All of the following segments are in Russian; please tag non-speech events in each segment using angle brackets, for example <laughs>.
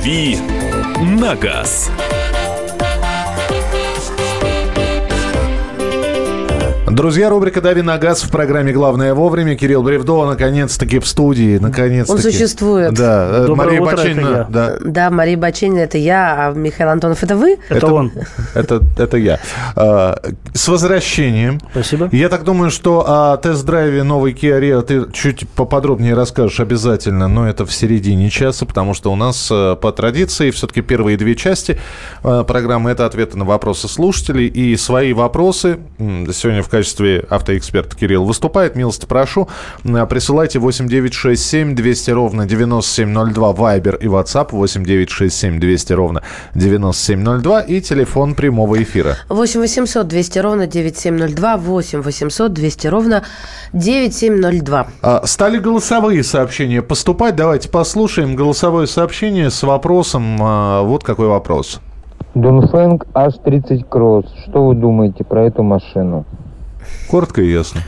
«Дави на газ». Друзья, рубрика «Дави на газ» в программе «Главное вовремя». Кирилл Бревдо наконец-таки в студии. Наконец-таки. Он существует. Да. э, Доброе Мария утро, Бачинина. это я. Да. Да, Мария Баченина – это я, а Михаил Антонов – это вы? Это, он. Это, это я. А, С возвращением. Спасибо. Я так думаю, что о тест-драйве новой Kia Rio ты чуть поподробнее расскажешь обязательно, но это в середине часа, потому что у нас э, по традиции все-таки первые две части э, программы – это ответы на вопросы слушателей. И свои вопросы сегодня в качестве автоэксперта Кирилл выступает. Милости прошу. М, Присылайте 8967 200 ровно 9702 Вайбер и WhatsApp 8967 200 ровно 9702 и телефон прямого эфира. 8 800 200 ровно 9702, 8 800 200 ровно 9702. А, Стали голосовые сообщения поступать. Давайте послушаем голосовое сообщение с вопросом. а, Вот какой вопрос. Дунфэнг H30 Cross. Что вы думаете про эту машину? Коротко и ясно.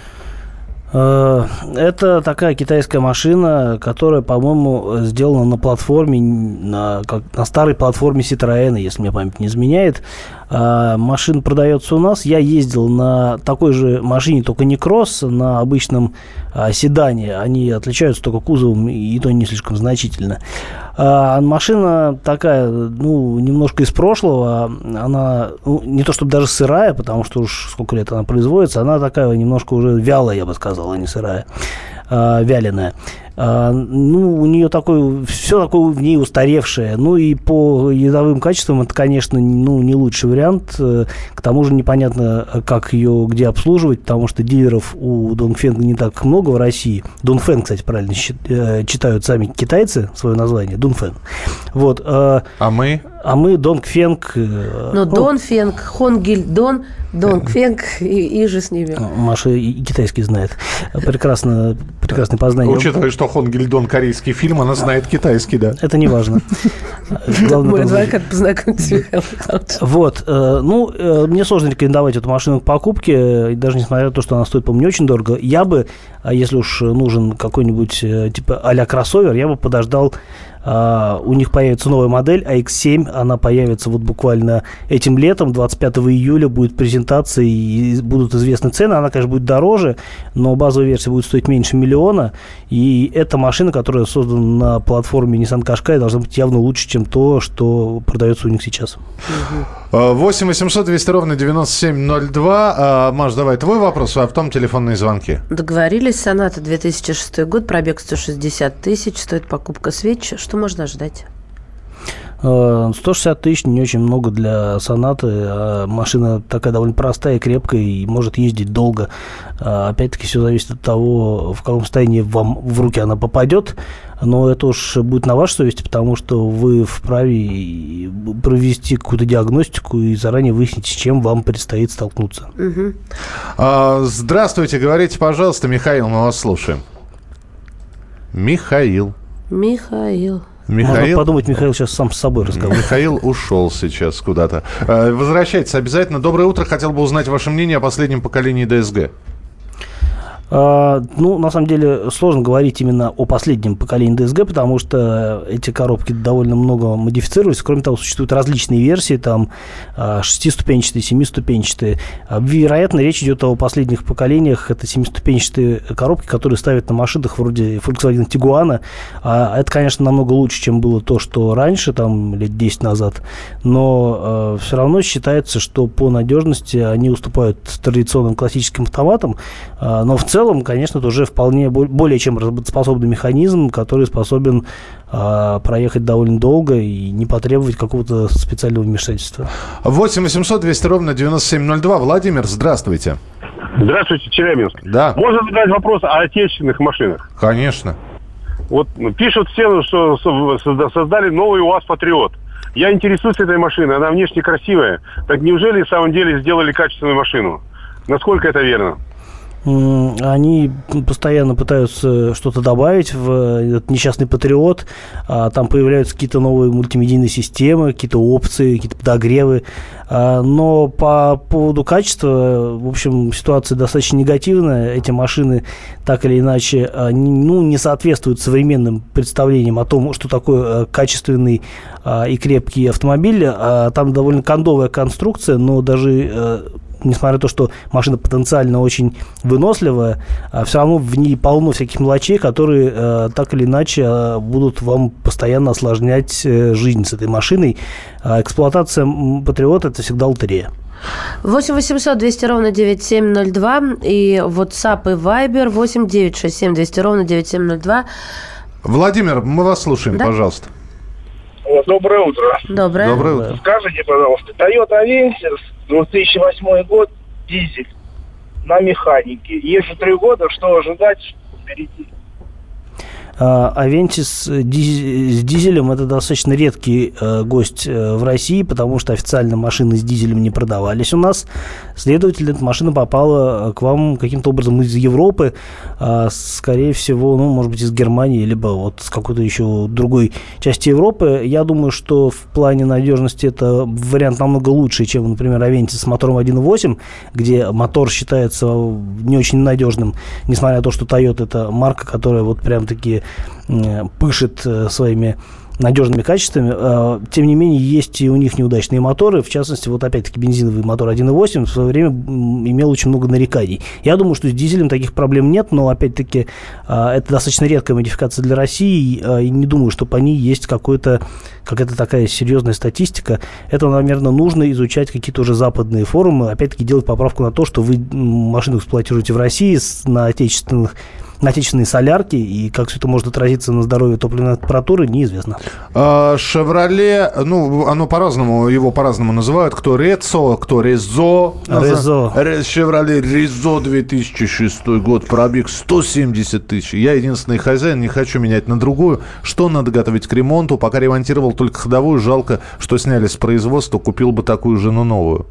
Э, Это такая китайская машина, которая, по-моему, сделана на платформе, на, как, на старой платформе Citroёn, если мне память не изменяет. А, Машина продается у нас. Я ездил на такой же машине, только не кросс, на обычном а, седане. Они отличаются только кузовом, и то не слишком значительно. А, Машина такая, ну, немножко из прошлого. Она ну, не то чтобы даже сырая, потому что уж сколько лет она производится, она такая немножко уже вялая, я бы сказал, а не сырая, вяленая. А, ну, у нее такой, все такое в ней устаревшее. Ну, и по ездовым качествам это, конечно, ну, не лучший вариант. Э, К тому же непонятно, как ее где обслуживать, потому что дилеров у Донфенга не так много в России. Дунфен, кстати, правильно э, читают сами китайцы свое название, Дунфен. Вот. э, А мы? А мы Донгфенг... Но ну, Дон Фенг, Хонгиль Дон, Дон Фенг и, и же с ними. Маша и китайский знает. Прекрасно, прекрасное познание. Учитывая, что Хон Гильдон корейский фильм, она знает китайский, да. Это не важно. Мой адвокат Михайлович. Вот, э, ну, э, мне сложно рекомендовать эту машину к покупке, даже несмотря на то, что она стоит, по-моему, не очень дорого. Я бы, а если уж нужен какой-нибудь, э, типа, а-ля кроссовер, я бы подождал, а, у них появится новая модель AX7, она появится вот буквально этим летом, 25 июля будет презентация и будут известны цены, она, конечно, будет дороже, но базовая версия будет стоить меньше миллиона, и эта машина, которая создана на платформе Nissan Qashqai, должна быть явно лучше, чем то, что продается у них сейчас. А, 8 800 200 ровно 9702. А, Маш, давай твой вопрос, а потом телефонные звонки. Договорились, Соната 2006 год, пробег 160 тысяч, стоит покупка свеч. Что можно ожидать? Э, 160 тысяч не очень много для сонаты. а Машина такая довольно простая, крепкая и может ездить долго. А, Опять-таки все зависит от того, в каком состоянии вам в руки она попадет. Но это уж будет на вашей совести, потому что вы вправе провести какую-то диагностику и заранее выяснить, с чем вам предстоит столкнуться. А, Здравствуйте, говорите, пожалуйста, Михаил, мы вас слушаем. Михаил. Михаил. Можно Михаил. подумать, Михаил сейчас сам с собой разговаривает. Михаил ушел сейчас куда-то. А, Возвращайтесь обязательно. Доброе утро. Хотел бы узнать ваше мнение о последнем поколении ДСГ. А, Ну, на самом деле, сложно говорить именно о последнем поколении DSG, потому что эти коробки довольно много модифицировались. Кроме того, существуют различные версии, там а, шестиступенчатые, семиступенчатые. А, Вероятно, речь идет о последних поколениях. Это семиступенчатые коробки, которые ставят на машинах вроде Volkswagen Tiguan. Это, конечно, намного лучше, чем было то, что раньше, там, лет 10 назад. Но все равно считается, что по надежности они уступают традиционным классическим автоматам. Но в целом, конечно, это уже вполне бо- более чем работоспособный механизм, который способен а, проехать довольно долго и не потребовать какого-то специального вмешательства. 8 800 200 ровно 9702. Владимир, здравствуйте. Здравствуйте, Челябинск. Да, Можно задать вопрос о отечественных машинах? конечно. Вот ну, пишут все, что со- созда- создали новый УАЗ Патриот. Я интересуюсь этой машиной, она внешне красивая. Так неужели в самом деле сделали качественную машину? Насколько это верно? Они постоянно пытаются что-то добавить в этот несчастный патриот. А, там появляются какие-то новые мультимедийные системы, какие-то опции, какие-то подогревы. А, но по поводу качества, в общем, ситуация достаточно негативная. Эти машины так или иначе ну, не соответствуют современным представлениям о том, что такое качественный и крепкий автомобиль. Там довольно кондовая конструкция, но даже э, несмотря на то, что машина потенциально очень выносливая, а все равно в ней полно всяких мелочей, которые э, так или иначе э, будут вам постоянно осложнять э, жизнь с этой машиной. А эксплуатация Патриота – это всегда лотерея. 8 800 200 ровно 9702 и WhatsApp и Viber 8 967 200 ровно 9702. Владимир, мы вас слушаем, да? пожалуйста. Доброе утро. Доброе. Доброе утро. Скажите, пожалуйста, Toyota Avensis 2008 год, дизель на механике. Езжу три года, что ожидать впереди? Авентис с дизелем это достаточно редкий э, гость э, в России, потому что официально машины с дизелем не продавались у нас. Следовательно, эта машина попала э, к вам каким-то образом из Европы, а, скорее всего, ну, может быть, из Германии, либо вот с какой-то еще другой части Европы. Я думаю, что в плане надежности это вариант намного лучше, чем, например, Авентис с мотором 1.8, где мотор считается не очень надежным, несмотря на то, что Toyota это марка, которая вот прям пышет э, своими надежными качествами. Э, тем не менее, есть и у них неудачные моторы. В частности, вот опять-таки бензиновый мотор 1.8 в свое время имел очень много нареканий. Я думаю, что с дизелем таких проблем нет, но опять-таки э, это достаточно редкая модификация для России. И не думаю, что по ней есть какой-то какая-то такая серьезная статистика. Это, наверное, нужно изучать какие-то уже западные форумы. Опять-таки делать поправку на то, что вы машину эксплуатируете в России на отечественных на отечественные солярки, и как все это может отразиться на здоровье топливной температуры, неизвестно. А, Шевроле, ну, оно по-разному, его по-разному называют. Кто Рецо, кто Резо. Резо. Шевроле Резо 2006 год, пробег 170 тысяч. Я единственный хозяин, не хочу менять на другую. Что надо готовить к ремонту? Пока ремонтировал только ходовую, жалко, что сняли с производства, купил бы такую жену новую.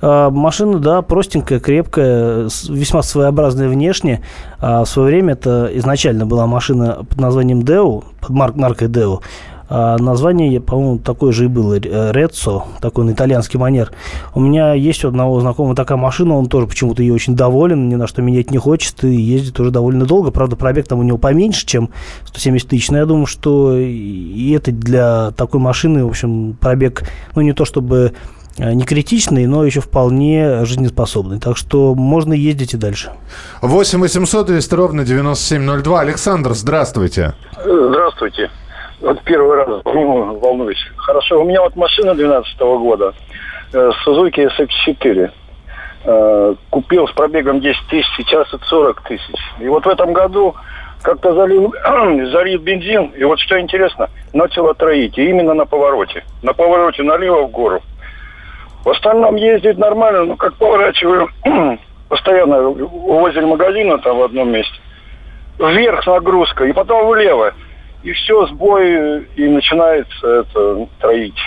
А, машина, да, простенькая, крепкая, весьма своеобразная внешне. А в свое время это изначально была машина под названием Deo, под марк маркой Deo. А название, по-моему, такое же и было, Резцо, такой на итальянский манер. У меня есть у одного знакомого такая машина, он тоже почему-то ее очень доволен, ни на что менять не хочет, и ездит уже довольно долго. Правда, пробег там у него поменьше, чем 170 тысяч, но я думаю, что и это для такой машины, в общем, пробег, ну, не то чтобы Э, не критичный, но еще вполне жизнеспособный. Так что можно ездить и дальше. 8 800 200 ровно 9702. Александр, здравствуйте. Здравствуйте. Вот первый раз ну, волнуюсь. Хорошо, у меня вот машина 12 года. Э, Suzuki SX4. Э, купил с пробегом 10 тысяч, сейчас это 40 тысяч. И вот в этом году как-то залил, <clears throat> залил бензин, и вот что интересно, начал троить, и именно на повороте. На повороте налево в гору. В остальном ездить нормально, но как поворачиваю, <clears throat> постоянно возле магазина там в одном месте, вверх нагрузка, и потом влево. И все, сбой, и начинается это троить.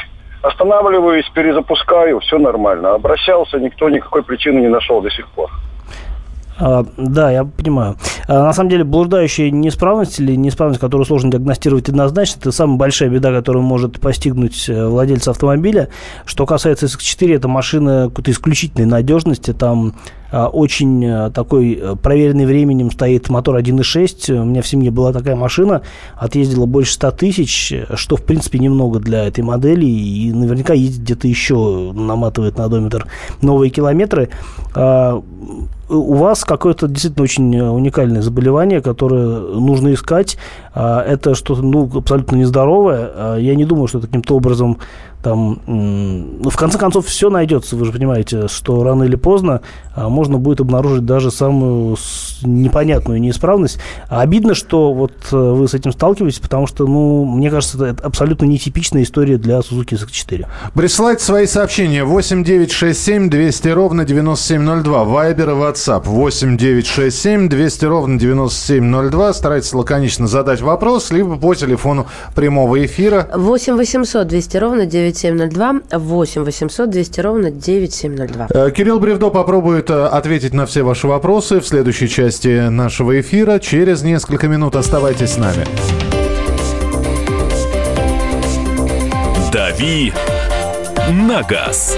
Останавливаюсь, перезапускаю, все нормально. Обращался, никто никакой причины не нашел до сих пор. А, да, я понимаю. А, на самом деле, блуждающая неисправность или неисправность, которую сложно диагностировать однозначно, это самая большая беда, которая может постигнуть э, владельца автомобиля. Что касается SX4, это машина какой-то исключительной надежности. Там очень э, такой э, проверенный временем стоит мотор 1.6. У меня в семье была такая машина, отъездила больше 100 тысяч, что, в принципе, немного для этой модели. И наверняка ездит где-то еще, наматывает на одометр новые километры у вас какое-то действительно очень уникальное заболевание, которое нужно искать. А, это что-то ну, абсолютно нездоровое. А, я не думаю, что это каким-то образом там, ну, в конце концов, все найдется. Вы же понимаете, что рано или поздно а, можно будет обнаружить даже самую непонятную неисправность. А обидно, что вот э, вы с этим сталкиваетесь, потому что, ну, мне кажется, это абсолютно нетипичная история для Suzuki SX4. Присылайте свои сообщения 8967 200 ровно 9702. Вайбер и WhatsApp 8967 200 ровно 9702. Старайтесь лаконично задать вопрос, либо по телефону прямого эфира. 8 800 200 ровно 9 9702, 8 800 200 ровно 9702. Э, Кирилл Бревдо попробует э, ответить на все ваши вопросы в следующей части нашего эфира. Через несколько минут оставайтесь с нами. «Дави на газ».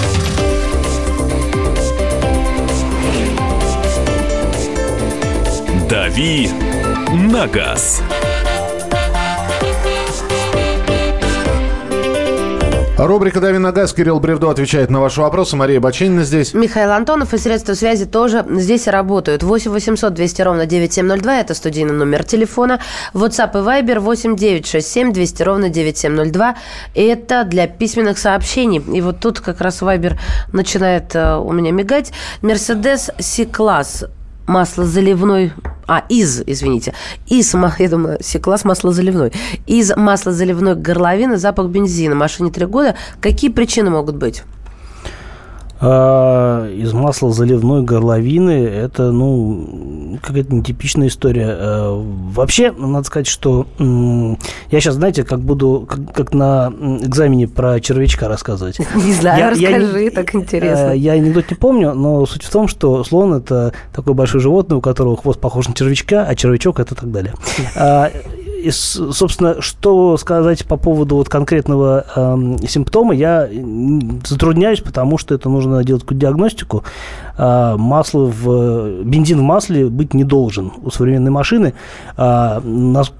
«Дави на газ». Рубрика «Дави на газ». Кирилл Бревдо отвечает на ваши вопросы. Мария Бачинина здесь. Михаил Антонов и средства связи тоже здесь работают. 8 800 200 ровно 9702. Это студийный номер телефона. WhatsApp и Viber 8 967 200 ровно 9702. Это для письменных сообщений. И вот тут как раз Viber начинает э, у меня мигать. Mercedes C-класс масло заливной, а, из, извините, из, я думаю, класс масло заливной, из масла заливной горловины запах бензина, машине три года. Какие причины могут быть? А, из масла заливной горловины это, ну, какая-то нетипичная история. А, вообще, надо сказать, что я сейчас, знаете, как буду, как, как на экзамене про червячка рассказывать. <laughs> Не знаю, Я- я не- расскажи, так интересно. Э, Я анекдот не помню, но суть в том, что слон это такое большое животное, у которого хвост похож на червячка, а червячок это так далее. И, собственно, что сказать по поводу вот конкретного эм, симптома, я затрудняюсь, потому что это нужно делать какую-то диагностику. А, масло в бензин в масле быть не должен у современной машины. А, нас-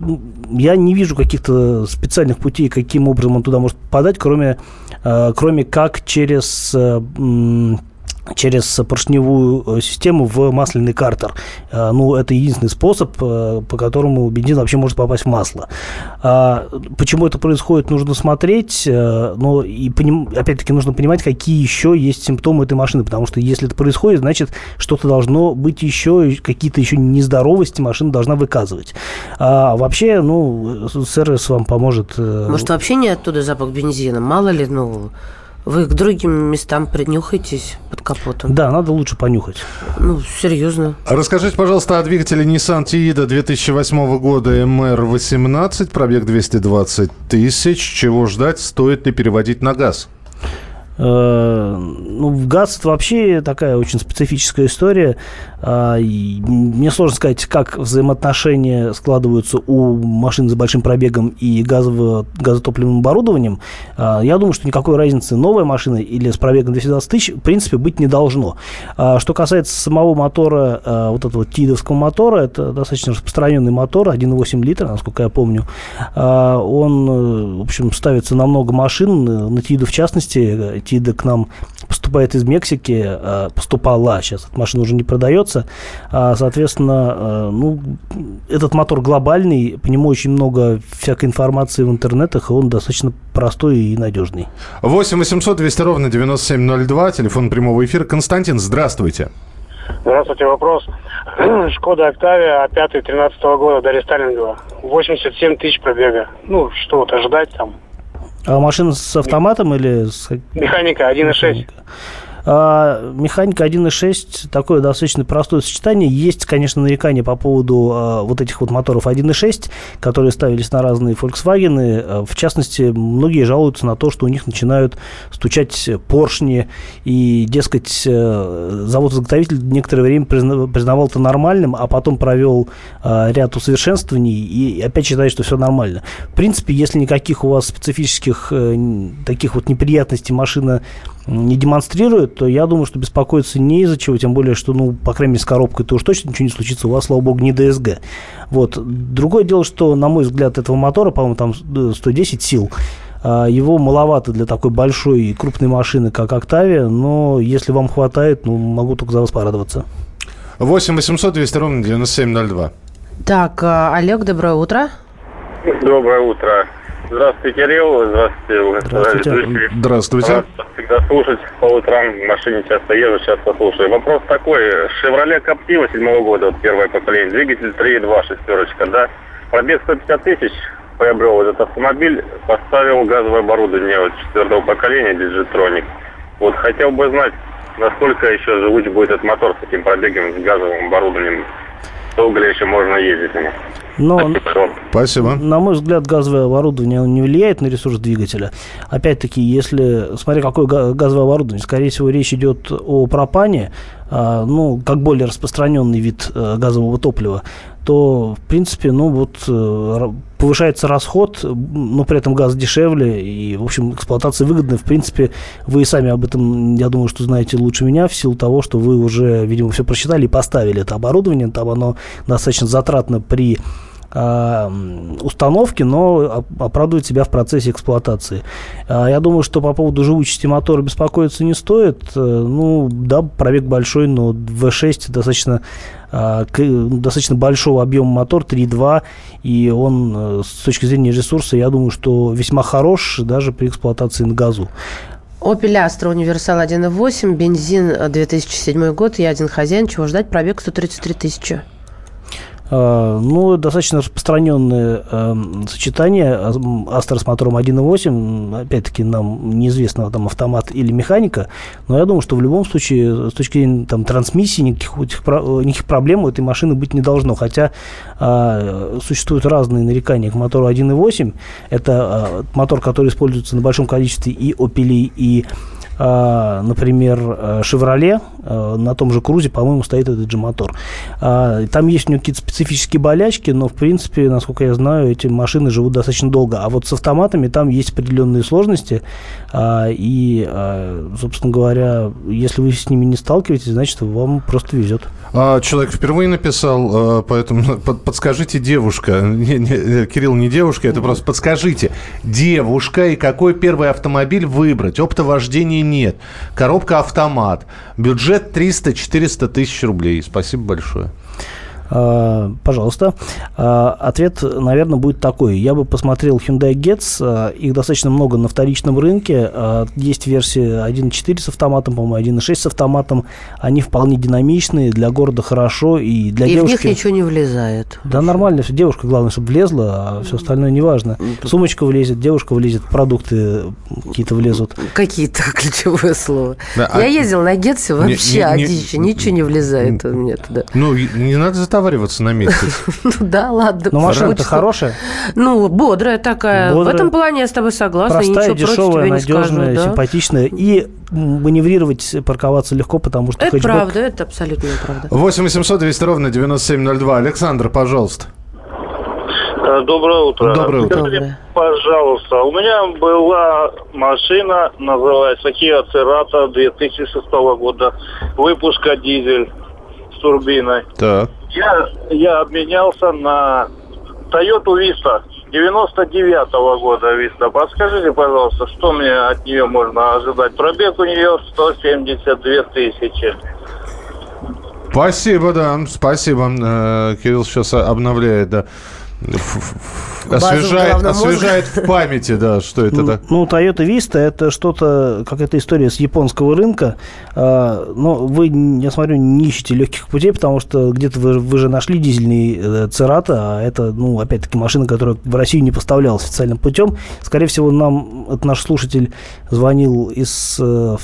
я не вижу каких-то специальных путей, каким образом он туда может попадать, кроме, э, кроме как через э, через поршневую э, систему в масляный картер. Э, Ну, это единственный способ, э, по которому бензин вообще может попасть в масло. А Почему это происходит, нужно смотреть, но и опять-таки нужно понимать, какие еще есть симптомы этой машины, потому что если это происходит, значит, что-то должно быть еще, какие-то еще нездоровости машина должна выказывать. А вообще, ну, сервис вам поможет. Может, вообще не оттуда запах бензина? Мало ли, ну, вы к другим местам принюхаетесь под капотом. Да, надо лучше понюхать. Ну, серьезно. Расскажите, пожалуйста, о двигателе Nissan Tiida 2008 года MR18, пробег 220 тысяч. Чего ждать? Стоит ли переводить на газ? Э, Ну, в газ это вообще такая очень специфическая история. А, Мне сложно сказать, как взаимоотношения складываются у машин с большим пробегом и газово, газотопливным оборудованием. А, Я думаю, что никакой разницы новая машина или с пробегом 220 тысяч в принципе быть не должно. А Что касается самого мотора, а, вот этого тидовского мотора, это достаточно распространенный мотор, 1,8 литра, насколько я помню. Он, э, в общем, ставится на много машин, э, на Тиду в частности. Тида к нам поступает из Мексики, э, поступала, сейчас эта машина уже не продается. А, Соответственно, э, ну, этот мотор глобальный, по нему очень много всякой информации в интернетах, и он достаточно простой и надежный. 8 800 200 ровно 9702, телефон прямого эфира. Константин, здравствуйте. Здравствуйте, вопрос. <clears throat> Шкода Октавия 5 13 года до рестайлинга. 87 тысяч пробега. Ну, что вот ожидать там? А машина с автоматом или с... Механика 1.6. А, механика 1.6 такое достаточно простое сочетание. Есть, конечно, нарекания по поводу а, вот этих вот моторов 1.6, которые ставились на разные Volkswagen. А, В частности, многие жалуются на то, что у них начинают стучать поршни. И, дескать, завод-изготовитель некоторое время призна- признавал это нормальным, а потом провел ряд усовершенствований и опять считает, что все нормально. В принципе, если никаких у вас специфических э, таких вот неприятностей машина не демонстрирует, то я думаю, что беспокоиться не из-за чего, тем более, что, ну, по крайней мере, с коробкой-то уж точно ничего не случится, у вас, слава богу, не ДСГ. Вот. Другое дело, что, на мой взгляд, этого мотора, по-моему, там э, 110 сил, а, его маловато для такой большой и крупной машины, как Октавия, но если вам хватает, ну, могу только за вас порадоваться. 8 800 200 ровно 9702. Так, а, Олег, доброе утро. Доброе утро. Здравствуйте, Кирилл. Здравствуйте, Здравствуйте. Здравствуйте. Рад всегда слушать по утрам. В машине часто езжу, часто слушаю. Вопрос такой. Chevrolet Captiva седьмого года, вот первое поколение. Двигатель 3.2, шестерочка, да? Пробег 150 тысяч приобрел этот автомобиль. Поставил газовое оборудование вот, четвертого поколения, Digitronic. Вот хотел бы знать, насколько еще живуч будет этот мотор с таким пробегом, с газовым оборудованием. Долго ли еще можно ездить? Но Спасибо. Спасибо. На мой взгляд, газовое оборудование не влияет на ресурс двигателя. Опять-таки, если, смотря какое га- газовое оборудование, скорее всего, речь идет о пропане, а, ну, как более распространенный вид э, газового топлива, то, в принципе, ну, вот э, повышается расход, но при этом газ дешевле, и, в общем, эксплуатация выгодная. В принципе, вы и сами об этом, я думаю, что знаете лучше меня, в силу того, что вы уже, видимо, все просчитали и поставили это оборудование. Там оно достаточно затратно при установки, но оп- оправдывает себя в процессе эксплуатации. А, Я думаю, что по поводу живучести мотора беспокоиться не стоит. Э, Ну, да, пробег большой, но V6 достаточно, а, достаточно большого объема мотор, 3.2, и он э, с точки зрения ресурса, я думаю, что весьма хорош даже при эксплуатации на газу. Opel Astra Универсал 1.8, бензин э, 2007 год, я один хозяин, чего ждать, пробег 133 тысячи. А, Ну, достаточно распространенное эм, сочетание Астра с мотором 1.8. М, Опять-таки, нам неизвестно, там автомат или механика. Но я думаю, что в любом случае, с точки зрения там, трансмиссии, никаких, э, никаких проблем у этой машины быть не должно. Хотя существуют разные нарекания к мотору 1.8. Это мотор, который используется на большом количестве и Opel, и например, э, «Шевроле», э, на том же «Крузе», по-моему, стоит этот же мотор. А, Там есть у него какие-то специфические болячки, но, в принципе, насколько я знаю, эти машины живут достаточно долго. А вот с автоматами там есть определенные сложности, а, и, а, собственно говоря, если вы с ними не сталкиваетесь, значит, вам просто везет. А, человек впервые написал, а, поэтому <laughs> под- подскажите, девушка. Не, не, Кирилл, не девушка, это просто подскажите. Девушка и какой первый автомобиль выбрать? Опыта вождения нет. Коробка автомат. Бюджет 300-400 тысяч рублей. Спасибо большое. А, Пожалуйста. А, Ответ, наверное, будет такой. Я бы посмотрел Hyundai Getz. а, Их достаточно много на вторичном рынке. Есть версии 1.4 с автоматом, по-моему, 1.6 с автоматом. Они вполне динамичные, для города хорошо. И для И в девушки... них ничего не влезает. Да нормально все. Девушка, главное, чтобы влезла, а все остальное не важно. Сумочка влезет, девушка влезет, продукты какие-то влезут. Какие-то <laughs> ключевое слово. Да, Я а- ездил на Гетсе, Не- вообще не- не- одище, ничего не влезает у меня туда. Ну, не надо затовариваться на месяц. <laughs> Ну да, ладно. Но машина-то Хочется- хорошая, Ну, бодрая такая. В этом плане я с тобой согласна. простая, дешевая, тебе не скажу, надежная, симпатичная. И маневрировать, парковаться легко, потому что Это правда, это абсолютно правда. 8 800 200 ровно 9702. Александр, пожалуйста. Э, Доброе утро. Доброе утро. Скажите, пожалуйста, у меня была машина, называется Kia Cerato 2006 года, выпуска дизель турбиной. Так. Я, я обменялся на Toyota Vista 99 года Vista. Подскажите, пожалуйста, что мне от нее можно ожидать? Пробег у нее 172 тысячи. Спасибо, да, спасибо. Э, Кирилл сейчас обновляет, да. Освежает, освежает в памяти, да, что это так. Ну, Toyota Vista это что-то, какая-то история с японского рынка. А, но вы, я смотрю, не ищете легких путей, потому что где-то вы, вы же нашли дизельный э, Церата, а это, ну, опять-таки, машина, которая в Россию не поставлялась официальным путем. Скорее всего, нам, это наш слушатель звонил из э,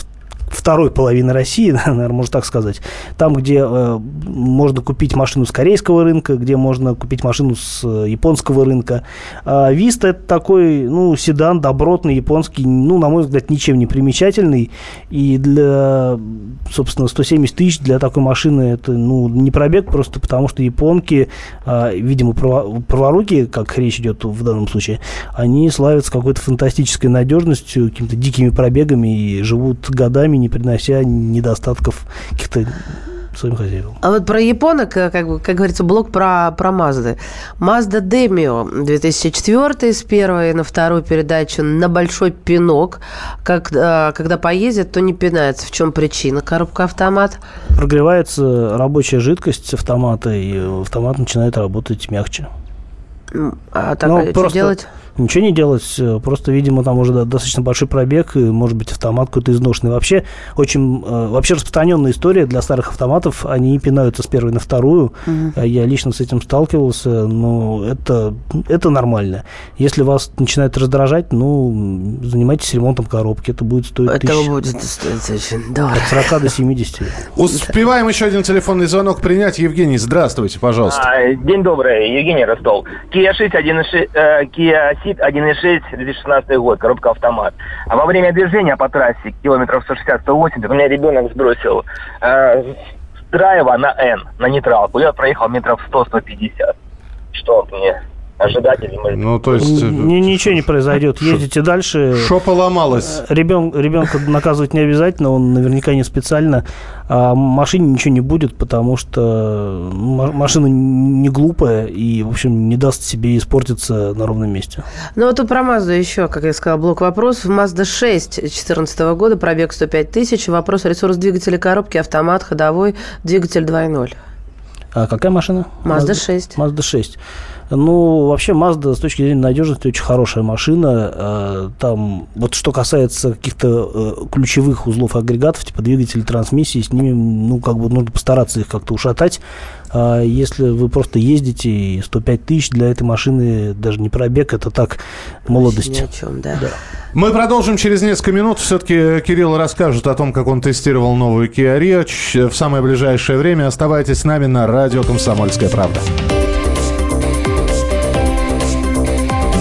второй половины России, <laughs> наверное, можно так сказать. Там, где э, можно купить машину с корейского рынка, где можно купить машину с э, японского рынка. А Vista это такой, ну, седан добротный, японский, ну, на мой взгляд, ничем не примечательный. И для, собственно, 170 тысяч для такой машины это, ну, не пробег, просто потому что японки, а, видимо, право- праворукие, как речь идет в данном случае, они славятся какой-то фантастической надежностью, какими-то дикими пробегами и живут годами, не принося недостатков каких-то своим хозяевам. А вот про японок, э, как, как говорится, блок про, про Мазды. Mazda Demio 2004 с первой на вторую передачу на большой пинок. Как, э, когда поездит, то не пинается. В чем причина? Коробка автомат. Прогревается рабочая жидкость автомата, и автомат начинает работать мягче. А так Ну, а что просто- делать? Ничего не делать, просто, видимо, там уже достаточно большой пробег, и, может быть, автомат какой-то изношенный. Вообще, очень, э, вообще распространенная история для старых автоматов, они пинаются с первой на вторую. Угу. Я лично с этим сталкивался, но это, это нормально. Если вас начинает раздражать, ну, занимайтесь ремонтом коробки, это будет стоить Это тысяч... будет стоить очень дорого. От 40 до 70. <laughs> Успеваем еще один телефонный звонок принять. Евгений, здравствуйте, пожалуйста. А, день добрый, Евгений Ростол. Kia 6, 1.6, э, Kia Ceed 1.6, 2016 год, коробка автомат. А во время движения по трассе километров 160-180 у меня ребенок сбросил э, с драйва на N, на нейтралку. Я проехал метров 100-150. Что мне ожидать или может... Ну, то есть... Ни, ничего не произойдет. Ездите дальше. Что поломалось? Ребен, ребенка наказывать не обязательно, он наверняка не специально. А машине ничего не будет, потому что машина не глупая и, в общем, не даст себе испортиться на ровном месте. Ну, вот тут про Мазду еще, как я сказала, блок вопросов. Mazda 6 2014 года, пробег 105 тысяч. Вопрос ресурс двигателя коробки, автомат, ходовой, двигатель 2.0. А какая машина? Mazda 6. Mazda 6. Ну, вообще, Mazda с точки зрения надежности очень хорошая машина. Э, там, вот что касается каких-то э, ключевых узлов агрегатов, типа двигателей, трансмиссии, с ними, ну, как бы нужно постараться их как-то ушатать. А если вы просто ездите, и 105 тысяч для этой машины даже не пробег, это так, молодость. Ни о чем, да. да. Мы продолжим через несколько минут. Все-таки Кирилл расскажет о том, как он тестировал новую Kia Rio. В самое ближайшее время оставайтесь с нами на радио «Комсомольская правда».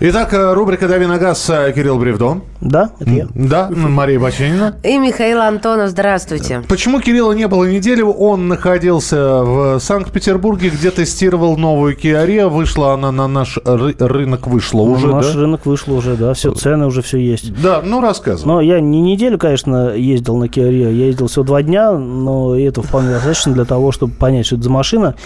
Итак, э, рубрика «Дави на газ» э, Кирилл Бревдо. Да, это я. Да, Мария Баченина. И Михаил Антонов, здравствуйте. Почему Кирилла не было неделю? Он находился в Санкт-Петербурге, где тестировал новую Kia Rio. Вышла она на наш ры- рынок, вышла На уже, наш да? рынок вышло уже, да, все, цены уже все есть. Да, ну рассказывай. Но я не неделю, конечно, ездил на Kia Rio, я ездил всего два дня, но это вполне достаточно для того, чтобы понять, что это за машина.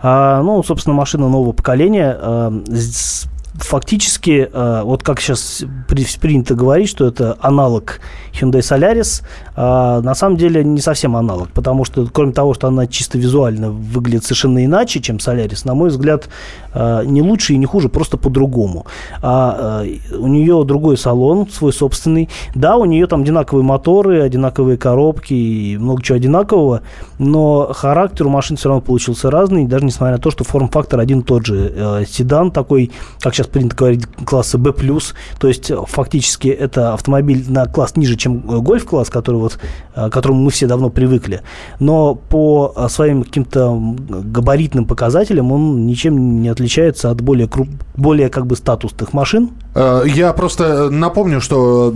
А, ну, собственно, машина нового поколения. А, с- фактически, э, вот как сейчас при- принято говорить, что это аналог Hyundai Solaris, а на самом деле не совсем аналог, потому что кроме того, что она чисто визуально выглядит совершенно иначе, чем Solaris, на мой взгляд, э, не лучше и не хуже, просто по-другому. А, э, у нее другой салон, свой собственный. Да, у нее там одинаковые моторы, одинаковые коробки и много чего одинакового, но характер у машин все равно получился разный, даже несмотря на то, что форм-фактор один и тот же. Седан такой, как сейчас принято говорить, класса B+, то есть э, фактически это автомобиль на класс ниже, чем э, гольф-класс, который вот, э, к которому мы все давно привыкли. Но по своим каким-то габаритным показателям он ничем не отличается от более, круп, более как бы статусных машин. Э, Я просто напомню, что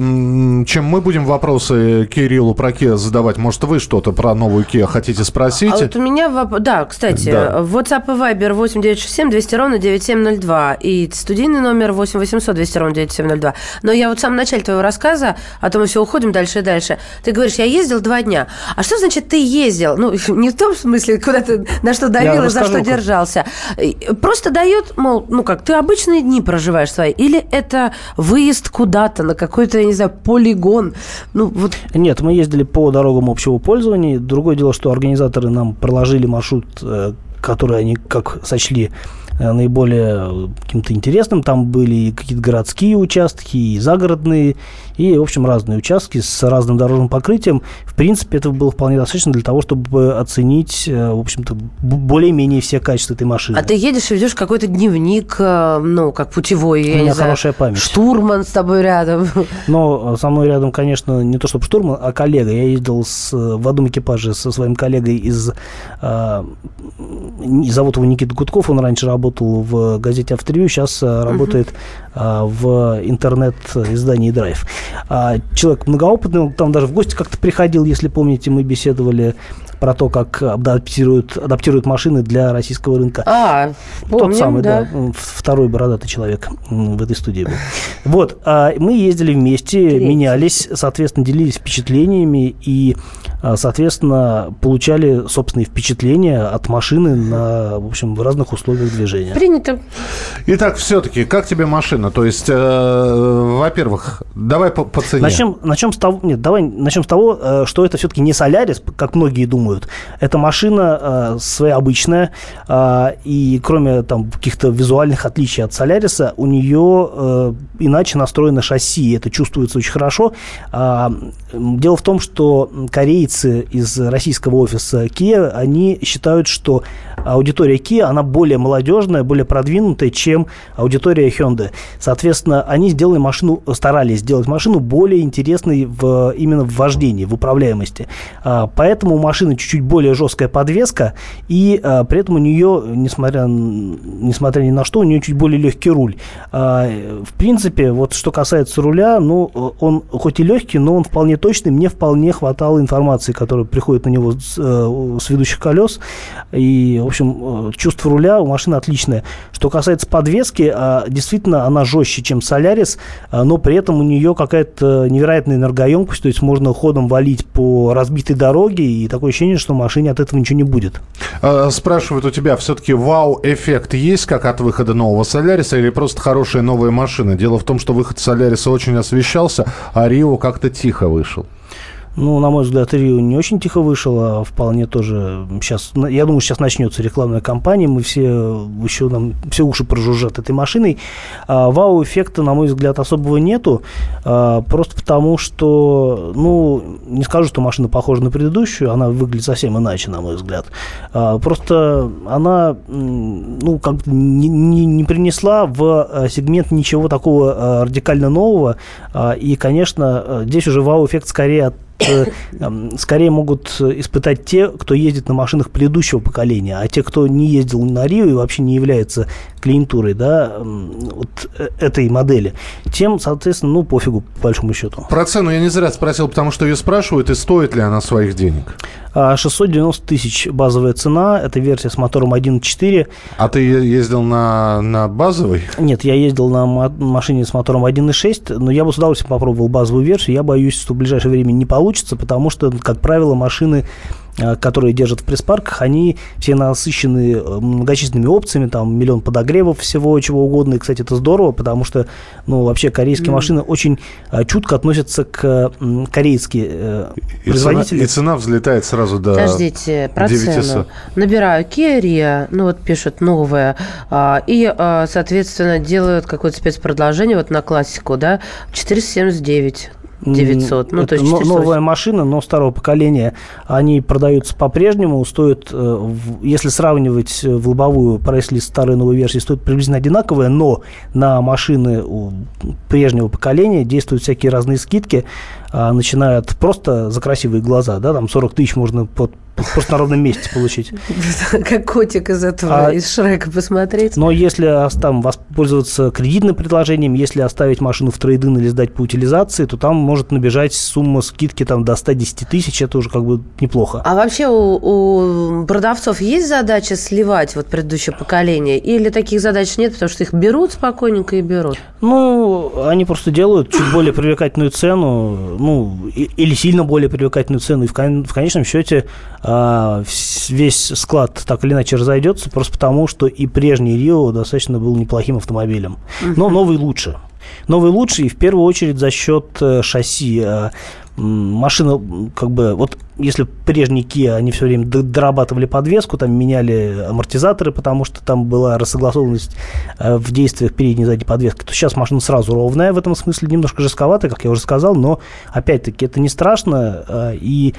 чем мы будем вопросы Кириллу про Kia задавать, может, вы что-то про новую Kia хотите спросить? А вот у меня вопрос... Да, кстати, Да. WhatsApp и Viber 8967 200 ровно 9702 и студийный номер 8 800 200 ровно 9702. Но я вот в самом начале твоего рассказа, а то мы все уходим дальше и дальше, ты говоришь, я ездил два дня. А что значит ты ездил? Ну, <laughs> не в том смысле, куда ты на что давил и за что как. держался. Просто дает, мол, ну как, ты обычные дни проживаешь свои, или это выезд куда-то на какой-то, я не знаю, полигон. Ну, вот Нет, мы ездили по дорогам общего пользования. Другое дело, что организаторы нам проложили маршрут, э, который они как сочли наиболее каким-то интересным. Там были какие-то городские участки, и загородные, и, в общем, разные участки с разным дорожным покрытием. В принципе, этого было вполне достаточно для того, чтобы оценить, э, в общем-то, более-менее все качества этой машины. А ты едешь и ведешь какой-то дневник, э, ну, как путевой, я У меня не знаю, хорошая память. штурман с тобой рядом. <laughs> Но э, со мной рядом, конечно, не то чтобы штурман, а коллега. Я ездил с, э, в одном экипаже со своим коллегой из, э, зовут его Никита Гудков, он раньше работал в газете «Авторевью», сейчас э, работает э, в интернет-издании «Драйв». А, человек многоопытный, он там даже в гости как-то приходил, если помните, мы беседовали про то, как адаптируют, адаптируют машины для российского рынка. А, помним, Тот самый, да. да. второй бородатый человек в этой студии был. Вот, а, мы ездили вместе, менялись, соответственно, делились впечатлениями и, а, соответственно, получали собственные впечатления от машины на, в общем, в разных условиях движения. Принято. Итак, все-таки, как тебе машина? То есть, э, во-первых, давай по, по цене. Начнем, начнем с того, нет, давай начнем с того, э, что это все-таки не Солярис, как многие думают. Это машина э, своя обычная, э, и кроме там каких-то визуальных отличий от Соляриса, у нее э, иначе настроено шасси, и это чувствуется очень хорошо. М, дело в том, что корейцы из российского офиса Kia, они считают, что аудитория Kia, она более молодежная, более продвинутая, чем аудитория Hyundai. Соответственно, они сделали машину, старались сделать машину более интересной в, именно в вождении, в управляемости. А, Поэтому у машины чуть-чуть более жесткая подвеска, и а, при этом у нее, несмотря, несмотря ни на что, у нее чуть более легкий руль. А, В принципе, вот что касается руля, ну, он хоть и легкий, но он вполне точный. Мне вполне хватало информации, которая приходит на него с, э, с ведущих колес. И, в общем, э, чувство руля у машины отличное. Что касается подвески, а, действительно, она жестче, чем Солярис, а, но при этом у нее какая-то невероятная энергоемкость, то есть можно ходом валить по разбитой дороге, и такое ощущение, что машине от этого ничего не будет. Э, Спрашивают у тебя, все-таки вау-эффект есть, как от выхода нового Соляриса, или просто хорошая новая машина? Дело в том, что выход Соляриса очень освещался, а Рио как-то тихо вышел. Ну, на мой взгляд, Рио не очень тихо вышел, а вполне тоже сейчас, я думаю, сейчас начнется рекламная кампания, мы все еще нам все уши прожужжат этой машиной. А, вау-эффекта, на мой взгляд, особого нету, а, просто потому что, ну, не скажу, что машина похожа на предыдущую, она выглядит совсем иначе, на мой взгляд. А, просто она, ну, как бы не, не- не принесла в э, сегмент ничего такого э, радикально нового, А, и, конечно, э, здесь уже вау-эффект скорее от э, скорее могут э, испытать те, кто ездит на машинах предыдущего поколения, а те, кто не ездил на Рио и вообще не является клиентурой да, вот э, этой модели, тем, соответственно, ну, пофигу, по большому счету. Про цену я не зря спросил, потому что ее спрашивают, и стоит ли она своих денег. А 690 тысяч базовая цена, это версия с мотором 1.4. А ты ездил на, на базовый? Нет, я ездил на машине с мотором 1.6, но я бы с удовольствием попробовал базовую версию. Я боюсь, что в ближайшее время не получится, потому что, как правило, машины которые держат в пресс-парках, они все насыщены э, многочисленными опциями, там миллион подогревов всего, чего угодно. И, кстати, это здорово, потому что, ну, вообще корейские Мгм. машины очень э, чутко относятся к м, корейские э, И цена, производители. и цена взлетает сразу до Подождите, про 900. цену. Набираю Kia Rio, ну вот пишут новое, а, и, соответственно, делают какое-то спецпредложение вот на классику, да, 479 900. Ну, Это то есть но- 480. новая машина, но старого поколения. Они продаются по-прежнему, стоят, э, если сравнивать э, в лобовую прайс-лист старой и новой версии, стоят приблизительно одинаковые, но на машины у прежнего поколения действуют всякие разные скидки, а, начиная от просто за красивые глаза, да, там 40 тысяч можно под- просто на ровном месте получить. <laughs> Как котик из этого, А- из Шрека посмотреть. Но если там воспользоваться кредитным предложением, если оставить машину в трейдин или сдать по утилизации, то там может набежать сумма скидки там до 110 тысяч, это уже как бы неплохо. А вообще у, у продавцов есть задача сливать вот предыдущее поколение? Или таких задач нет, потому что их берут спокойненько и берут? Ну, они просто делают чуть более привлекательную цену, ну, или сильно более привлекательную цену, и в, кон- в конечном счете весь склад так или иначе разойдется, просто потому, что и прежний Рио достаточно был неплохим автомобилем. Но новый лучше. Новый лучше, и в первую очередь за счет э, шасси. М, Машина, как бы, вот если прежние Kia, они все время дорабатывали подвеску, там меняли амортизаторы, потому что там была рассогласованность э, в действиях передней и задней подвески, то сейчас машина сразу ровная, в этом смысле немножко жестковатая, как я уже сказал, но опять-таки это не страшно, э, и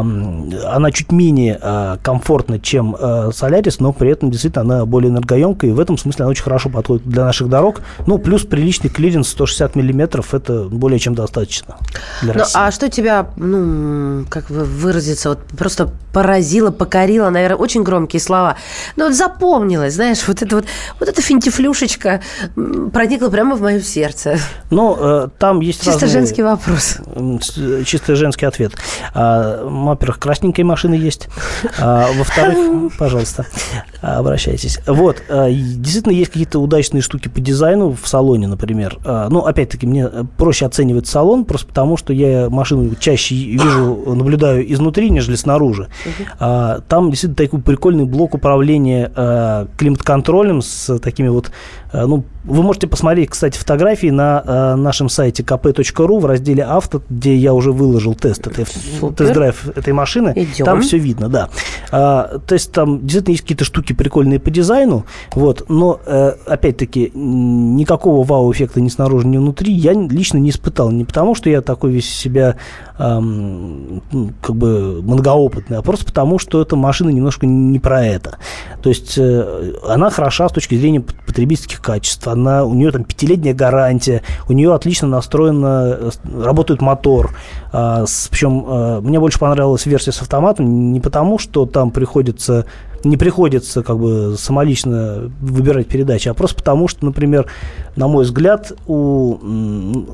она чуть менее э, комфортна, чем э, Солярис, но при этом действительно она более энергоемкая, и в этом смысле она очень хорошо подходит для наших дорог. Ну, плюс приличный клиренс 160 миллиметров, это более чем достаточно для Ну, России. а что тебя, ну, как вы выразиться, вот просто поразило, покорило, наверное, очень громкие слова. Но вот запомнилось, знаешь, вот это вот, вот эта финтифлюшечка проникла прямо в мое сердце. Ну, э, там есть Чисто разные- женский вопрос. Э, Чисто женский ответ. А, во-первых, красненькие машины есть. А, во-вторых, <laughs> пожалуйста, обращайтесь. Вот, и действительно есть какие-то удачные штуки по дизайну в салоне, например. А, ну, опять-таки, мне э, проще оценивать салон, просто потому что я машину чаще вижу, наблюдаю изнутри, нежели снаружи. А, там действительно такой прикольный блок управления а, климат-контролем с такими вот, а, ну, вы можете посмотреть, кстати, фотографии на а, нашем сайте kp.ru в разделе авто, где я уже выложил тест этой, тест-драйв этой машины. Идем. Там все видно, да. А, то есть там действительно есть какие-то штуки прикольные по дизайну, вот, но э, опять-таки никакого вау-эффекта ни снаружи, ни внутри я лично не испытал. Не потому, что я такой весь себя как бы многоопытный, а просто потому, что эта машина немножко не про это. То есть э, она хороша с точки зрения потребительских качеств. Она, у нее там пятилетняя гарантия, у нее отлично настроена, э, работает мотор. А, причем э, мне больше понравилась версия с автоматом не потому, что там приходится не приходится как бы самолично выбирать передачи, а просто потому, что, например, на мой взгляд, у м,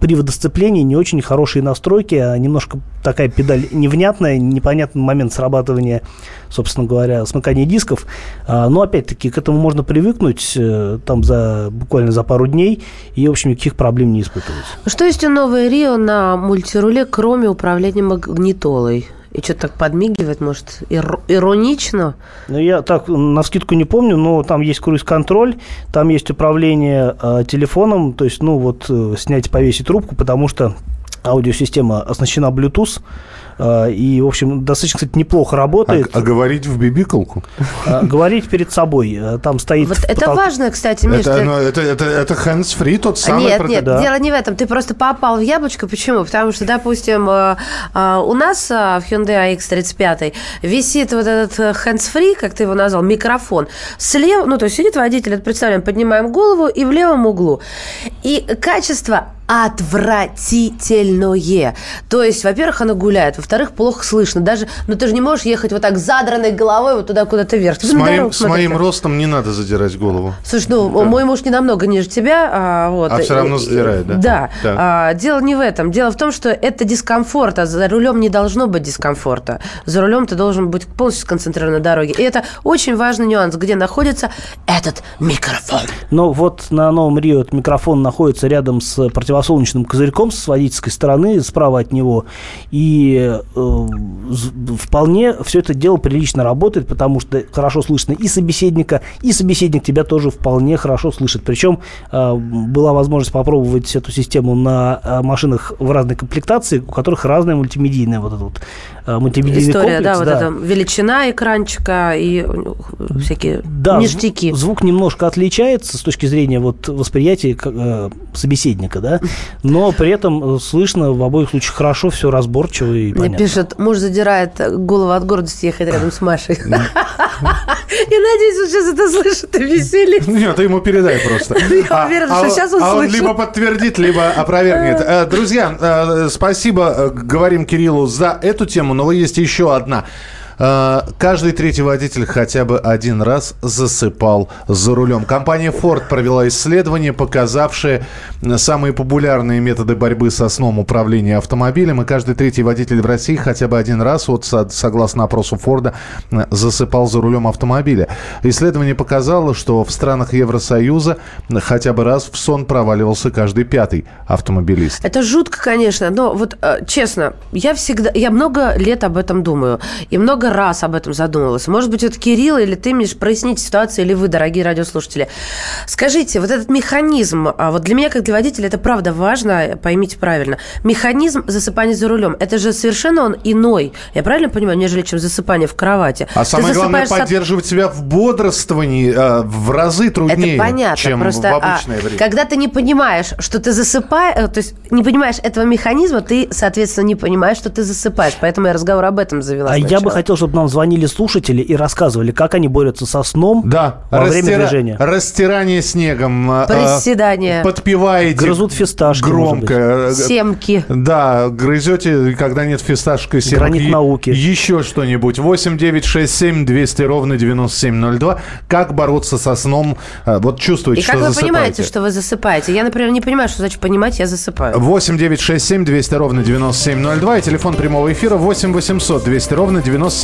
привода сцепления не очень хорошие настройки, а немножко такая педаль невнятная, непонятный момент срабатывания, собственно говоря, смыкания дисков. А, но опять-таки к этому можно привыкнуть э, там за буквально за пару дней и, в общем, никаких проблем не испытывать. Что есть у новой Рио на мультируле, кроме управления магнитолой? И что-то так подмигивает, может, ир- иронично? Ну, я так на скидку не помню, но там есть круиз-контроль, там есть управление э, телефоном, то есть, ну, вот, э, снять, повесить трубку, потому что аудиосистема оснащена Bluetooth, и, в общем, достаточно, кстати, неплохо работает. А, а говорить в бибикалку? А, говорить перед собой. Э, Там стоит... Вот это потолке- важно, кстати, Миш. Это, ты- ну, это, это, это hands-free тот самый... Нет, нет, да. дело не в этом. Ты просто попал в яблочко. Почему? Потому что, допустим, э, э, у нас э, в Hyundai AX35 висит вот этот hands-free, как ты его назвал, микрофон. Слева, ну, то есть сидит водитель, это представляем, поднимаем голову и в левом углу. И качество отвратительное. То есть, во-первых, оно гуляет, во-вторых, плохо слышно. Даже, ну ты же не можешь ехать вот так задранной головой вот туда куда-то вверх. С моим, с моим ростом не надо задирать голову. Слушай, ну, мой муж не намного ниже тебя. А, вот, А всё равно задирает, да? Да. Так. А, дело не в этом. Дело в том, что это дискомфорт, а за рулем не должно быть дискомфорта. За рулем ты должен быть полностью сконцентрирован на дороге. И это очень важный нюанс, где находится этот микрофон. Но вот на новом Рио этот микрофон находится рядом с противосолнечным козырьком с водительской стороны, справа от него. И э, вполне все это дело прилично работает, потому что хорошо слышно и собеседника, и собеседник тебя тоже вполне хорошо слышит. Причем э, была возможность попробовать эту систему на э, машинах в разной комплектации, у которых разная мультимедийная вот этот вот э, мультимедийный История, комплекс. да, вот эта величина экранчика и э, всякие Да, ништяки. зв- звук немножко отличается с точки зрения вот восприятия э, собеседника, да, но при этом э, слышно в обоих случаях хорошо, все разборчиво и Мне понятно. пишет, муж задирает голову от гордости ехать рядом с Машей. <laughs> Я надеюсь, он сейчас это слышит и веселит. Нет, ты ему передай просто. <laughs> Я уверена, что он- сейчас он а он слышит. либо подтвердит, либо опровергнет. Э, Друзья, э, спасибо, говорим Кириллу за эту тему, но есть еще одна. Э, Каждый третий водитель хотя бы один раз засыпал за рулем. Компания Ford провела исследование, показавшее самые популярные методы борьбы со сном управления автомобилем. И каждый третий водитель в России хотя бы один раз, вот со- согласно опросу Форда, засыпал за рулем автомобиля. Исследование показало, что в странах Евросоюза хотя бы раз в сон проваливался каждый пятый автомобилист. Это жутко, конечно, но вот э, честно, я всегда, я много лет об этом думаю, и много много раз об этом задумывалась. Может быть, это Кирилл или ты, Миш, проясните ситуацию, или вы, дорогие радиослушатели. Скажите, вот этот механизм, а вот для меня, как для водителя, это правда важно, поймите правильно. Механизм засыпания за рулем, это же совершенно он иной, я правильно понимаю, нежели чем засыпание в кровати. А самое главное, поддерживать себя в бодрствовании э, в разы труднее, Это понятно, чем просто в а, обычное время. когда ты не понимаешь, что ты засыпаешь, то есть не понимаешь этого механизма, ты, соответственно, не понимаешь, что ты засыпаешь. Поэтому я разговор об этом завела. А я бы сначала. Хотел, чтобы нам звонили слушатели и рассказывали, как они борются со сном Да, во время растира- движения. растирание снегом. э, Приседания. Подпеваете. Грызут фисташки, Громко. э, Семки. Да, грызете, когда нет фисташка, семки. Гранит науки. Еще что-нибудь. 8 9 6 7 200 ровно 9702. Как бороться со сном? Э, Вот чувствуете, И что как вы засыпаете. понимаете, что вы засыпаете? Я, например, не понимаю, что значит понимать, я засыпаю. 8 9 6 7 200 ровно 9702 и телефон прямого эфира 8 800 200 ровно 9702.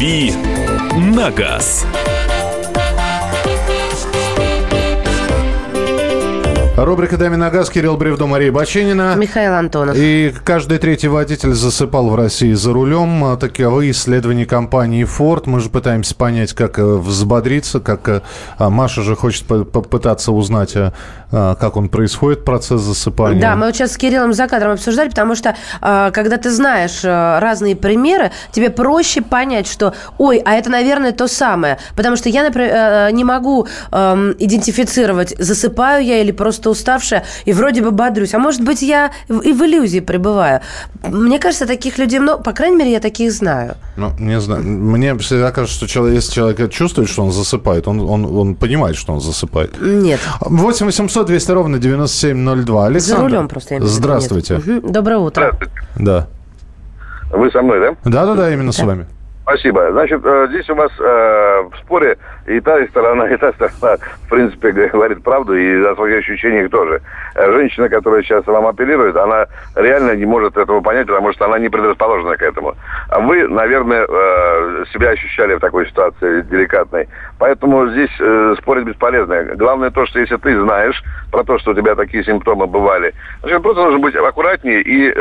«Дави на газ». Рубрика «Дами на газ», Кирилл Бревдо, Мария Баченина. Михаил Антонов. И каждый третий водитель засыпал в России за рулем. А, Таковы исследования компании Ford. Мы же пытаемся понять, как э, взбодриться, как э, а, Маша же хочет по- попытаться узнать, а, как он происходит, процесс засыпания. Да, мы вот сейчас с Кириллом за кадром обсуждали, потому что э, когда ты знаешь э, разные примеры, тебе проще понять, что, ой, а это, наверное, то самое. Потому что я, например, э, не могу эм, идентифицировать, засыпаю я или просто уставшая, и вроде бы бодрюсь. А может быть, я и в иллюзии пребываю. Мне кажется, таких людей много, по крайней мере, я таких знаю. Ну, не знаю. Мне всегда кажется, что человек, если человек чувствует, что он засыпает, он, он, он понимает, что он засыпает. Нет. 8 800 200 ровно 9702. Александр, За рулем просто. я Здравствуйте. Мгм. Доброе утро. Да. Вы со мной, да? Да-да-да, именно с вами. Спасибо. Значит, э, здесь у вас э, в споре и та сторона, и та сторона, в принципе, говорит правду, и о своих ощущениях тоже. Э, Женщина, которая сейчас вам апеллирует, она реально не может этого понять, потому что она не предрасположена к этому. А вы, наверное, э, себя ощущали в такой ситуации деликатной. Поэтому здесь э, спорить бесполезно. Главное то, что если ты знаешь про то, что у тебя такие симптомы бывали, значит, просто нужно быть аккуратнее и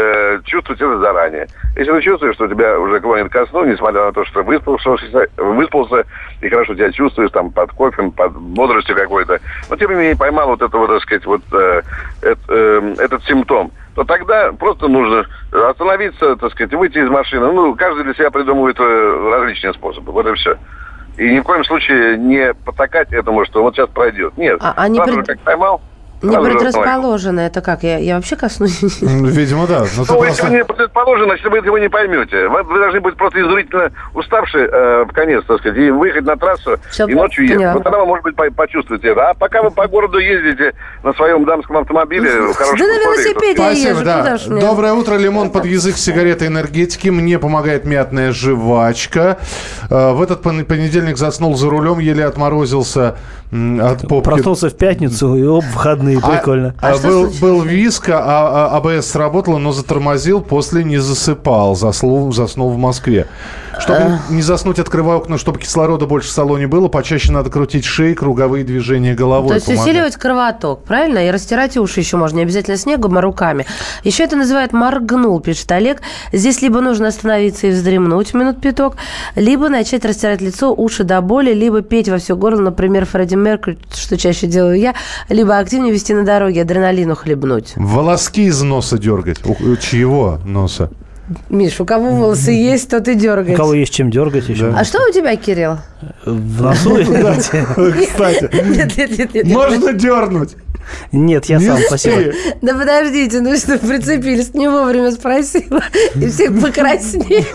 чувствовать это заранее. Если ты чувствуешь, что тебя уже клонит ко сну, несмотря на то, что выспался, выспался и хорошо себя чувствуешь там под кофе, под бодростью какой-то, но тем не менее поймал вот это вот, так сказать, вот э, эт- э, этот симптом, то тогда просто нужно остановиться, так сказать, выйти из машины. Ну, каждый для себя придумывает э, различные способы. Вот и все. И ни в коем случае не потакать этому, что вот сейчас пройдет. Нет. А- а не сразу пред- же как поймал, Не остановил. предрасположена, это как? Я, я вообще коснусь? <laughs> Видимо, да. Но Ну, просто- если вы не предрасположены, значит, вы этого не поймете. Вы, вы должны быть просто изумительно уставшие э, в конец, так сказать, и выехать на трассу Всё, и ночью ехать. поняла. Вот тогда вы, может быть, по- почувствуете это. А пока вы по городу ездите на своем дамском автомобиле, Да на велосипеде я езжу, да. куда ж мне? Доброе утро, лимон под язык, сигареты, энергетики. Мне помогает мятная жвачка. Э, В этот пон- понедельник заснул за рулем, еле отморозился от попки. Проснулся в пятницу, и оп, выходные, прикольно. А был, был виск, а, а АБС сработало, но затормозил, после не засыпал, заснул, заснул в Москве. Чтобы не заснуть, открываю окна, чтобы кислорода больше в салоне было, почаще надо крутить шеи, круговые движения головой. То есть помогает. усиливать кровоток, правильно? И растирать уши еще можно, не обязательно снегом, а руками. Еще это называют моргнул, пишет Олег. Здесь либо нужно остановиться и вздремнуть минут пяток, либо начать растирать лицо, уши до боли, либо петь во все горло, например, Фредди Меркьюри, что чаще делаю я, либо активнее вести на дороге, адреналину хлебнуть. Волоски из носа дергать. У чьего носа? Миш, у кого волосы есть, тот и У дергает. кого есть чем дергать еще? А что у тебя, Кирилл? В носу? <laughs> Кстати, Нет, нет, нет, нет. можно дернуть. Нет, я сам, спасибо. Да подождите, ну что, прицепились, не вовремя спросила, и все покраснели.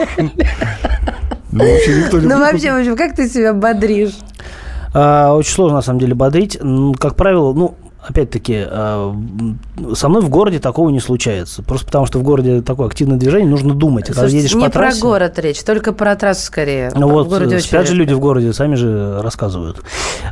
Ну, вообще никто не Ну вообще, в общем, как ты себя бодришь? А, Очень сложно, на самом деле, бодрить. Как правило, ну, опять-таки, э, со мной в городе такого не случается. Просто потому, что в городе такое активное движение, нужно думать. Когда Слушайте, едешь не по про трассе, город речь, только про трассу скорее. Ну в вот, городе э, очень спят же редко. люди в городе, сами же рассказывают.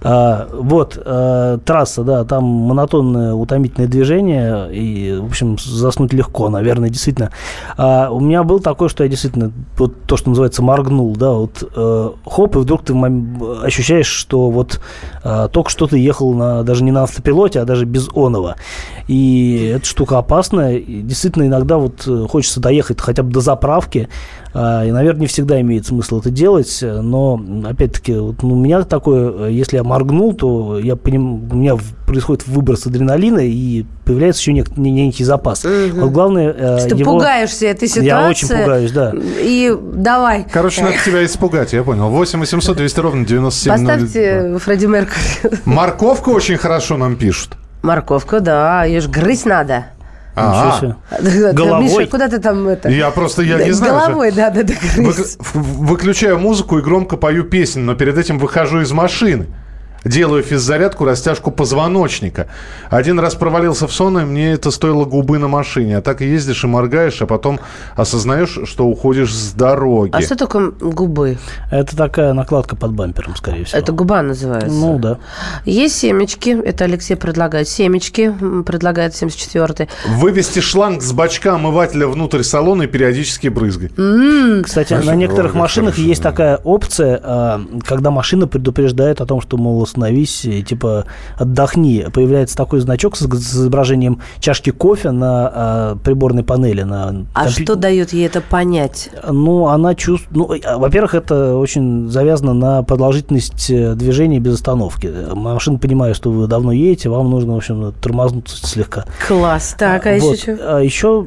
А, вот, э, трасса, да, там монотонное, утомительное движение, и, в общем, заснуть легко, наверное, действительно. А, у меня был такой, что я действительно, вот то, что называется, моргнул, да, вот, хоп, и вдруг ты ощущаешь, что вот только что ты ехал на, даже не на автопилоте, а даже без оного. И эта штука опасная, и действительно иногда вот э, хочется доехать хотя бы до заправки, И, наверное, не всегда имеет смысл это делать, э, но, опять-таки, вот, ну, у меня такое, э, если я моргнул, то я поним... у меня происходит выброс адреналина, и появляется еще нек- не- некий запас. Вот главное э, ты его... пугаешься этой ситуации. Я очень пугаюсь, да. И давай. Короче, надо тебя испугать, я понял. 8 800 200 ровно 9702. Поставьте Фредди Меркури. Морковка очень хорошо нам пишут. Морковка, да, ее ж грызть надо. А, Головой. Миша, куда ты там это? Я просто, я Да, не знаю. Головой надо Вы- догрызть. в- Выключаю музыку и громко пою песню, но перед этим выхожу из машины. Делаю физзарядку, растяжку позвоночника. Один раз провалился в сон, и мне это стоило губы на машине. А так и ездишь и моргаешь, а потом осознаешь, что уходишь с дороги. А что такое губы? Это такая накладка под бампером, скорее всего. Это губа называется. Ну, да. Есть семечки, это Алексей предлагает. Семечки, предлагает 74-й. Вывести шланг с бачка омывателя внутрь салона и периодически брызгать. Кстати, Хорошо, на некоторых машинах хорошо, есть такая опция, а, когда машина предупреждает о том, что, мол, остановись, и, типа, отдохни. Появляется такой значок с с изображением чашки кофе на а, приборной панели. На А компью- что дает ей это понять? Ну, она чувствует... Ну, а, во-первых, это очень завязано на продолжительность э, движения без остановки. Машина понимает, что вы давно едете, вам нужно, в общем, тормознуться слегка. Класс. Так, а Вот. еще что? А еще,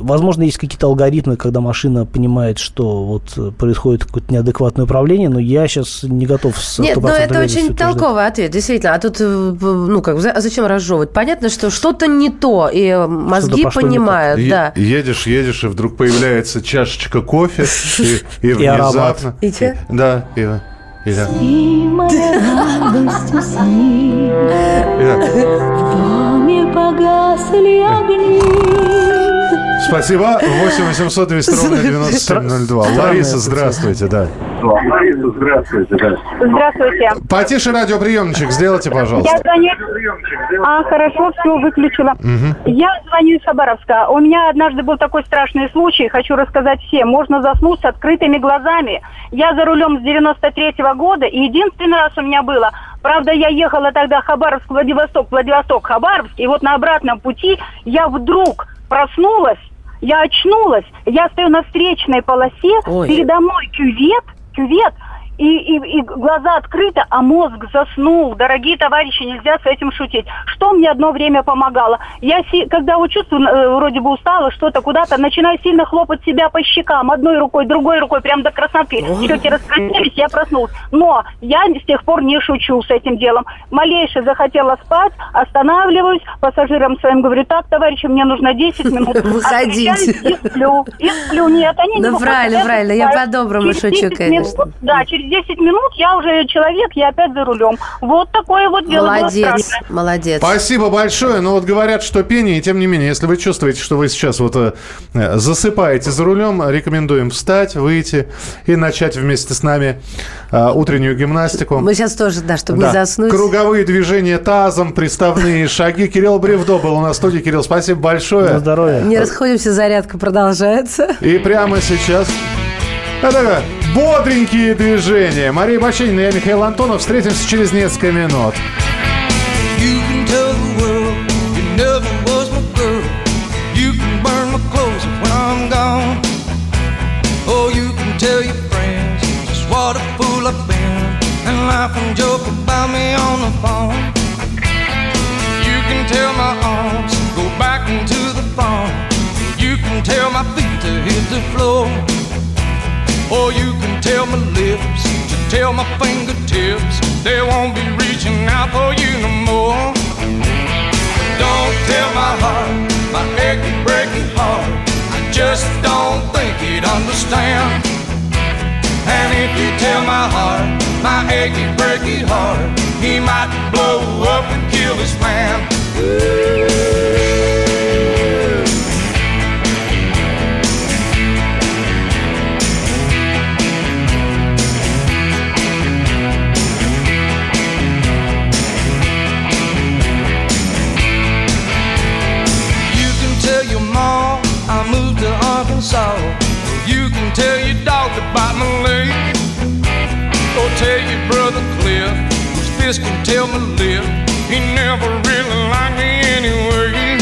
возможно, есть какие-то алгоритмы, когда машина понимает, что вот э, происходит какое-то неадекватное управление, но я сейчас не готов с Нет, 100% это очень утверждать. толковый ответ, действительно. А тут, э, ну как, за- зачем разжевывать? Понятно, что что-то не то, и э, мозги понимают, да. Едешь, едешь, и вдруг появляется чашечка кофе, и, и аромат. внезапно... И чё? Да, и, и да. И моя радость усни, И да. в доме погасли огни. Спасибо. 8 800 200 ровно 9702. Лариса, здравствуйте, да. Лариса, здравствуйте, да. Здравствуйте. Потише радиоприемничек сделайте, Я пожалуйста. звоню... А, хорошо, все, выключила. Мгм. Я звоню из Хабаровска. У меня однажды был такой страшный случай, хочу рассказать всем. Можно заснуть с открытыми глазами. Я за рулем с 93-го года, и единственный раз у меня было. Правда, я ехала тогда Хабаровск, Владивосток, Владивосток, Хабаровск, и вот на обратном пути я вдруг проснулась, я очнулась, я стою на встречной полосе, Ой. передо мной кювет, кювет, и, и, и глаза открыты, а мозг заснул. Дорогие товарищи, нельзя с этим шутить. Что мне одно время помогало? Я, си- когда вот чувствую, э, вроде бы устала, что-то куда-то, начинаю сильно хлопать себя по щекам, одной рукой, другой рукой, прям до красноты. Щеки раскраснелись, я проснулась. Но я с тех пор не шучу с этим делом. Малейше захотела спать, останавливаюсь, пассажирам своим говорю, так, товарищи, мне нужно 10 <laughs> минут. Выходите. И сплю, и сплю. Нет, они не Ну, правильно, правильно, я по-доброму шучу, 10 конечно. да, через 10 минут я уже человек, я опять за рулем. Вот такое вот дело Молодец, молодец. Спасибо большое. Но вот говорят, что пение, и тем не менее, если вы чувствуете, что вы сейчас вот э, э, засыпаете за рулем, рекомендуем встать, выйти и начать вместе с нами э, утреннюю гимнастику. Мы сейчас тоже, да, чтобы Да. не заснуть. Круговые движения тазом, приставные <laughs> шаги. Кирилл Бревдо был у нас в студии. Кирилл, спасибо большое. На здоровье. Не расходимся, зарядка продолжается. И прямо сейчас... Это бодренькие движения. Мария Баченина я, Михаил Антонов. Встретимся через несколько минут. Oh, what a fool I've been and laugh and joke about me on the phone. You can tell my arms go back into the farm. You can tell my feet to hit the floor. Or you can tell my lips to tell my fingertips they won't be reaching out for you no more. Don't tell my heart, my achy breaky heart. I just don't think he'd understand. And if you tell my heart, my achy breaky heart, he might blow up and kill his man. You Arkansas. You can tell your dog to bite my leg. Or tell your brother Cliff, whose fist can tell my lip. He never really liked me anyway.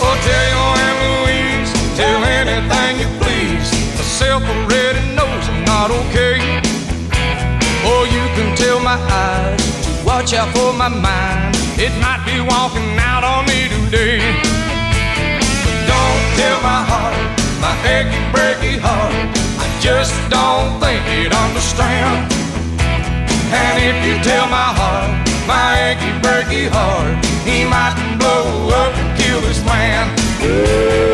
Or tell your Aunt Louise, tell anything you please. Myself already knows I'm not okay. Or you can tell my eyes to watch out for my mind. It might be walking out on me today. But don't tell my heart, achy, breaky heart. I just don't think it understand. And if you tell my heart, my achy, breaky heart, he might blow up and kill this man.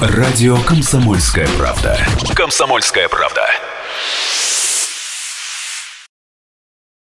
Радио «Комсомольская правда». «Комсомольская правда».